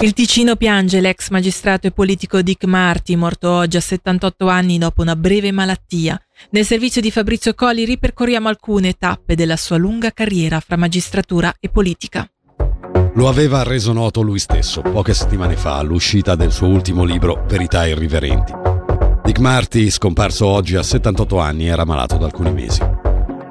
Il Ticino piange l'ex magistrato e politico Dick Marti, morto oggi a 78 anni dopo una breve malattia. Nel servizio di Fabrizio Colli ripercorriamo alcune tappe della sua lunga carriera fra magistratura e politica. Lo aveva reso noto lui stesso poche settimane fa all'uscita del suo ultimo libro Verità irriverenti. Dick Marty, scomparso oggi a 78 anni, era malato da alcuni mesi.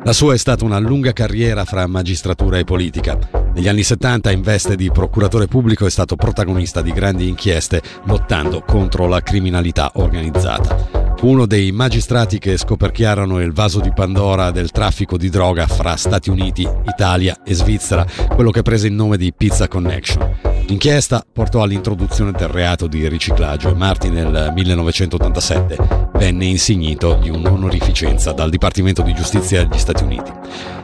La sua è stata una lunga carriera fra magistratura e politica. Negli anni 70 in veste di procuratore pubblico è stato protagonista di grandi inchieste lottando contro la criminalità organizzata. Uno dei magistrati che scoperchiarono il vaso di Pandora del traffico di droga fra Stati Uniti, Italia e Svizzera, quello che prese il nome di Pizza Connection. L'inchiesta portò all'introduzione del reato di riciclaggio e Martin nel 1987 venne insignito di un'onorificenza dal Dipartimento di Giustizia degli Stati Uniti.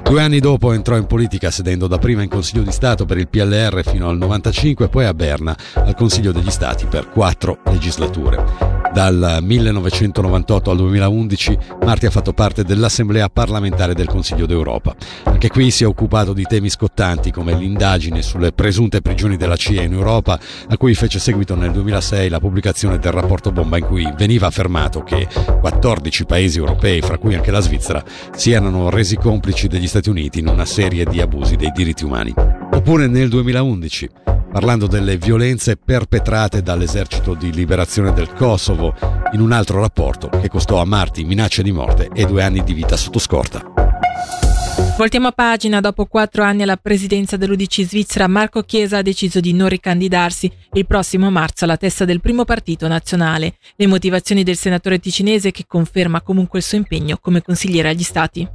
Due anni dopo entrò in politica sedendo dapprima in Consiglio di Stato per il PLR fino al 95 e poi a Berna al Consiglio degli Stati per quattro legislature. Dal 1998 al 2011 Marti ha fatto parte dell'Assemblea parlamentare del Consiglio d'Europa. Anche qui si è occupato di temi scottanti come l'indagine sulle presunte prigioni della CIA in Europa, a cui fece seguito nel 2006 la pubblicazione del rapporto bomba in cui veniva affermato che 14 paesi europei, fra cui anche la Svizzera, si erano resi complici degli Stati Uniti in una serie di abusi dei diritti umani. Oppure nel 2011 parlando delle violenze perpetrate dall'esercito di liberazione del Kosovo in un altro rapporto che costò a Marti minacce di morte e due anni di vita sotto scorta. Voltiamo pagina, dopo quattro anni alla presidenza dell'Udc svizzera, Marco Chiesa ha deciso di non ricandidarsi il prossimo marzo alla testa del primo partito nazionale. Le motivazioni del senatore ticinese che conferma comunque il suo impegno come consigliere agli stati.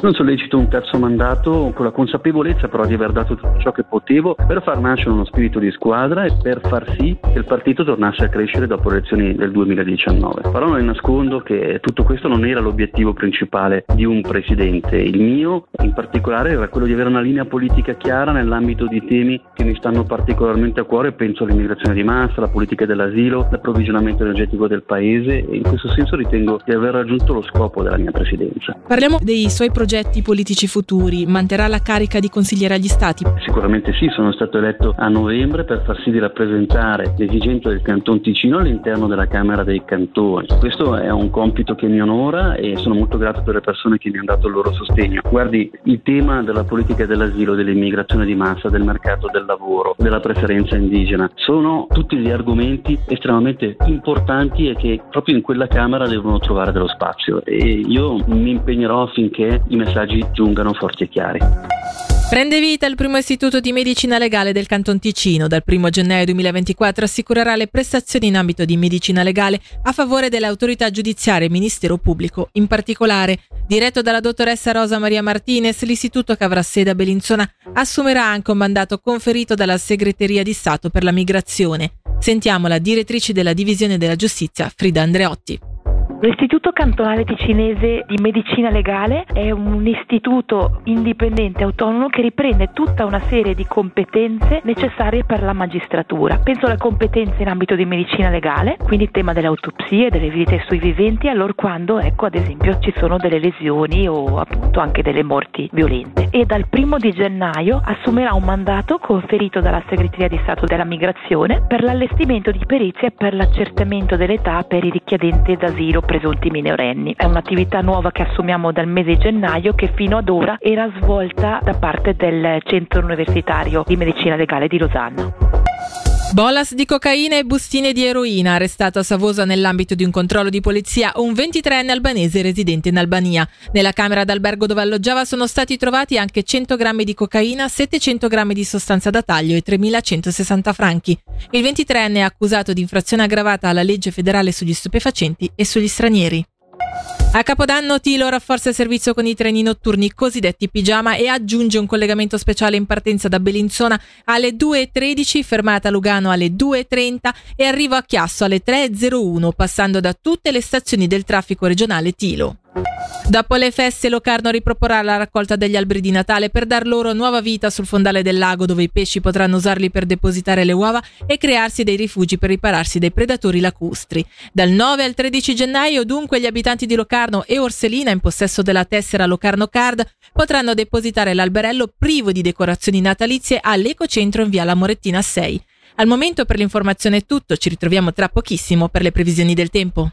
Non sollecito un terzo mandato con la consapevolezza però di aver dato tutto ciò che potevo per far nascere uno spirito di squadra e per far sì che il partito tornasse a crescere dopo le elezioni del 2019. Però non nascondo che tutto questo non era l'obiettivo principale di un presidente. Il mio in particolare era quello di avere una linea politica chiara nell'ambito di temi che mi stanno particolarmente a cuore, penso all'immigrazione di massa, alla politica dell'asilo, l'approvvigionamento energetico del paese e in questo senso ritengo di aver raggiunto lo scopo della mia presidenza. Parliamo dei suoi progetti progetti politici futuri? Manterrà la carica di consigliere agli stati? Sicuramente sì, sono stato eletto a novembre per far sì di rappresentare le esigenze del Canton Ticino all'interno della Camera dei Cantoni. Questo è un compito che mi onora e sono molto grato per le persone che mi hanno dato il loro sostegno. Guardi, il tema della politica dell'asilo, dell'immigrazione di massa, del mercato del lavoro, della preferenza indigena, sono tutti gli argomenti estremamente importanti e che proprio in quella Camera devono trovare dello spazio e io mi impegnerò affinché i messaggi giungano forti e chiari. Prende vita il primo istituto di medicina legale del Canton Ticino. Dal 1 gennaio 2024 assicurerà le prestazioni in ambito di medicina legale a favore delle autorità giudiziarie e Ministero Pubblico. In particolare, diretto dalla dottoressa Rosa Maria Martinez, l'istituto che avrà sede a Bellinzona assumerà anche un mandato conferito dalla Segreteria di Stato per la Migrazione. Sentiamo la direttrice della Divisione della Giustizia, Frida Andreotti. L'Istituto Cantonale Ticinese di Medicina Legale è un istituto indipendente autonomo che riprende tutta una serie di competenze necessarie per la magistratura. Penso alle competenze in ambito di medicina legale, quindi il tema delle autopsie, delle visite sui viventi, allora quando ecco ad esempio ci sono delle lesioni o appunto anche delle morti violente. E dal primo di gennaio assumerà un mandato conferito dalla Segreteria di Stato della Migrazione per l'allestimento di perizie per l'accertamento dell'età per i richiedenti d'asilo presunti minorenni. È un'attività nuova che assumiamo dal mese di gennaio che fino ad ora era svolta da parte del Centro Universitario di Medicina Legale di Losanna. Bolas di cocaina e bustine di eroina, arrestato a Savosa nell'ambito di un controllo di polizia un 23enne albanese residente in Albania. Nella camera d'albergo dove alloggiava sono stati trovati anche 100 grammi di cocaina, 700 grammi di sostanza da taglio e 3.160 franchi. Il 23enne è accusato di infrazione aggravata alla legge federale sugli stupefacenti e sugli stranieri. A Capodanno Tilo rafforza il servizio con i treni notturni cosiddetti pigiama e aggiunge un collegamento speciale in partenza da Bellinzona alle 2.13, fermata a Lugano alle 2.30 e arrivo a Chiasso alle 3.01, passando da tutte le stazioni del traffico regionale Tilo. Dopo le feste, Locarno riproporrà la raccolta degli alberi di Natale per dar loro nuova vita sul fondale del lago, dove i pesci potranno usarli per depositare le uova e crearsi dei rifugi per ripararsi dai predatori lacustri. Dal 9 al 13 gennaio, dunque, gli abitanti di Locarno e Orselina, in possesso della tessera Locarno Card, potranno depositare l'alberello privo di decorazioni natalizie all'ecocentro in via La Morettina 6. Al momento per l'informazione è tutto, ci ritroviamo tra pochissimo per le previsioni del tempo.